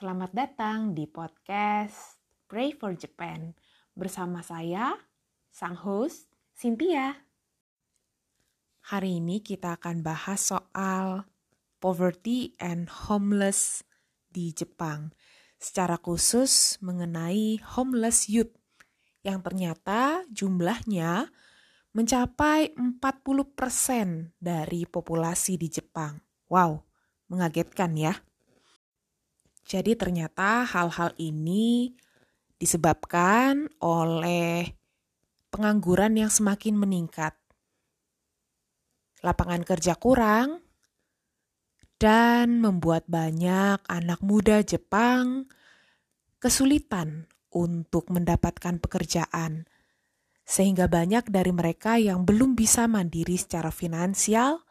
Selamat datang di podcast Pray for Japan bersama saya, sang host, Cynthia. Hari ini kita akan bahas soal poverty and homeless di Jepang. Secara khusus mengenai homeless youth yang ternyata jumlahnya mencapai 40% dari populasi di Jepang. Wow, mengagetkan ya. Jadi ternyata hal-hal ini disebabkan oleh pengangguran yang semakin meningkat. Lapangan kerja kurang dan membuat banyak anak muda Jepang kesulitan untuk mendapatkan pekerjaan. Sehingga banyak dari mereka yang belum bisa mandiri secara finansial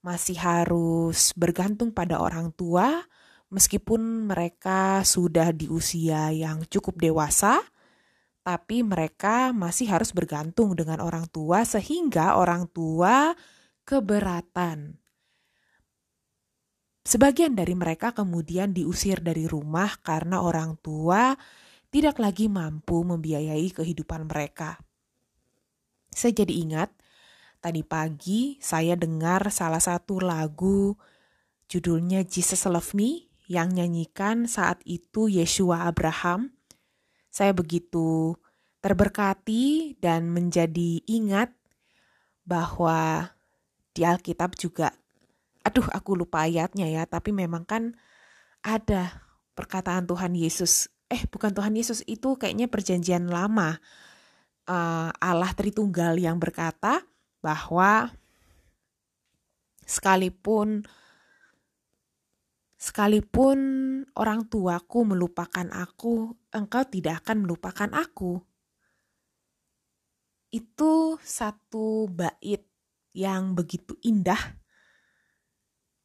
masih harus bergantung pada orang tua meskipun mereka sudah di usia yang cukup dewasa, tapi mereka masih harus bergantung dengan orang tua sehingga orang tua keberatan. Sebagian dari mereka kemudian diusir dari rumah karena orang tua tidak lagi mampu membiayai kehidupan mereka. Saya jadi ingat, tadi pagi saya dengar salah satu lagu judulnya Jesus Love Me yang nyanyikan saat itu Yeshua Abraham. Saya begitu terberkati dan menjadi ingat bahwa di Alkitab juga, aduh aku lupa ayatnya ya, tapi memang kan ada perkataan Tuhan Yesus. Eh bukan Tuhan Yesus itu kayaknya perjanjian lama. Uh, Allah Tritunggal yang berkata bahwa sekalipun Sekalipun orang tuaku melupakan aku, engkau tidak akan melupakan aku. Itu satu bait yang begitu indah.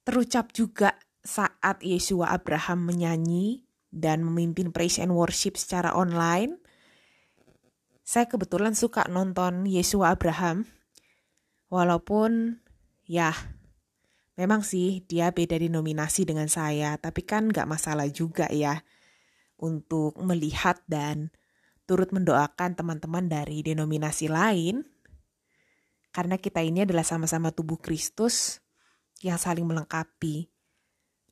Terucap juga saat Yesua Abraham menyanyi dan memimpin praise and worship secara online. Saya kebetulan suka nonton Yesua Abraham. Walaupun ya Memang sih dia beda denominasi dengan saya, tapi kan gak masalah juga ya untuk melihat dan turut mendoakan teman-teman dari denominasi lain. Karena kita ini adalah sama-sama tubuh Kristus yang saling melengkapi.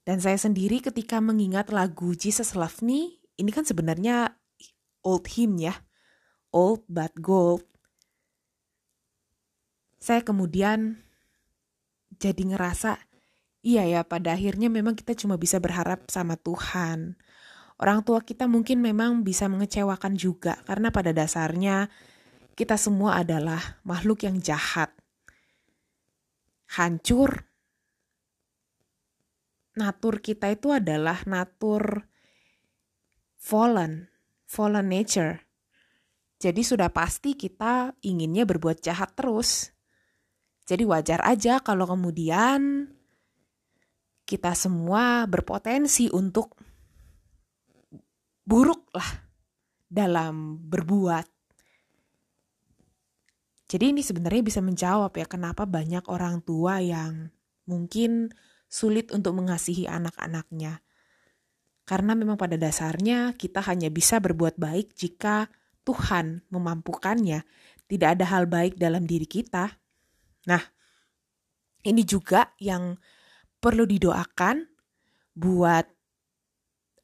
Dan saya sendiri ketika mengingat lagu Jesus Love Me, ini kan sebenarnya old hymn ya. Old but gold. Saya kemudian jadi ngerasa iya ya pada akhirnya memang kita cuma bisa berharap sama Tuhan. Orang tua kita mungkin memang bisa mengecewakan juga karena pada dasarnya kita semua adalah makhluk yang jahat. Hancur. Natur kita itu adalah natur fallen, fallen nature. Jadi sudah pasti kita inginnya berbuat jahat terus. Jadi wajar aja kalau kemudian kita semua berpotensi untuk buruk lah dalam berbuat. Jadi ini sebenarnya bisa menjawab ya kenapa banyak orang tua yang mungkin sulit untuk mengasihi anak-anaknya. Karena memang pada dasarnya kita hanya bisa berbuat baik jika Tuhan memampukannya. Tidak ada hal baik dalam diri kita. Nah, ini juga yang perlu didoakan buat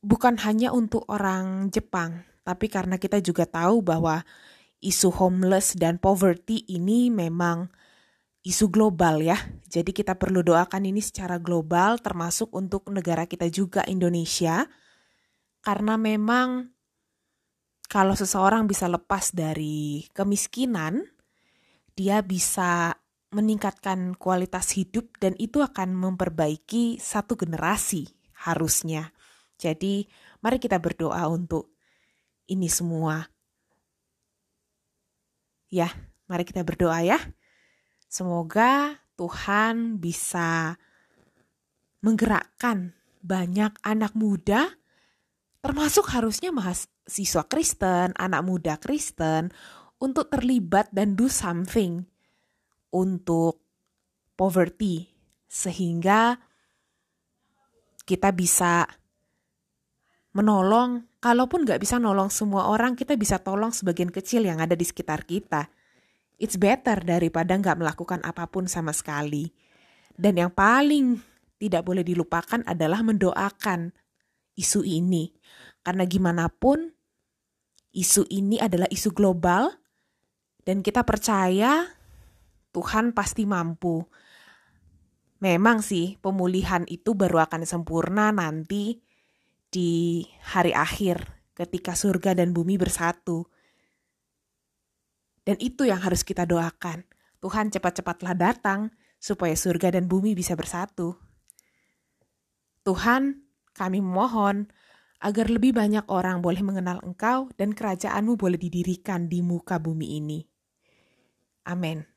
bukan hanya untuk orang Jepang, tapi karena kita juga tahu bahwa isu homeless dan poverty ini memang isu global ya. Jadi kita perlu doakan ini secara global termasuk untuk negara kita juga Indonesia. Karena memang kalau seseorang bisa lepas dari kemiskinan, dia bisa meningkatkan kualitas hidup dan itu akan memperbaiki satu generasi harusnya. Jadi, mari kita berdoa untuk ini semua. Ya, mari kita berdoa ya. Semoga Tuhan bisa menggerakkan banyak anak muda termasuk harusnya mahasiswa Kristen, anak muda Kristen untuk terlibat dan do something untuk poverty sehingga kita bisa menolong, kalaupun nggak bisa nolong semua orang, kita bisa tolong sebagian kecil yang ada di sekitar kita. It's better daripada nggak melakukan apa pun sama sekali. Dan yang paling tidak boleh dilupakan adalah mendoakan isu ini. Karena gimana pun, isu ini adalah isu global, dan kita percaya Tuhan pasti mampu. Memang sih, pemulihan itu baru akan sempurna nanti di hari akhir ketika surga dan bumi bersatu. Dan itu yang harus kita doakan. Tuhan cepat-cepatlah datang supaya surga dan bumi bisa bersatu. Tuhan, kami mohon agar lebih banyak orang boleh mengenal Engkau dan kerajaanmu boleh didirikan di muka bumi ini. Amin.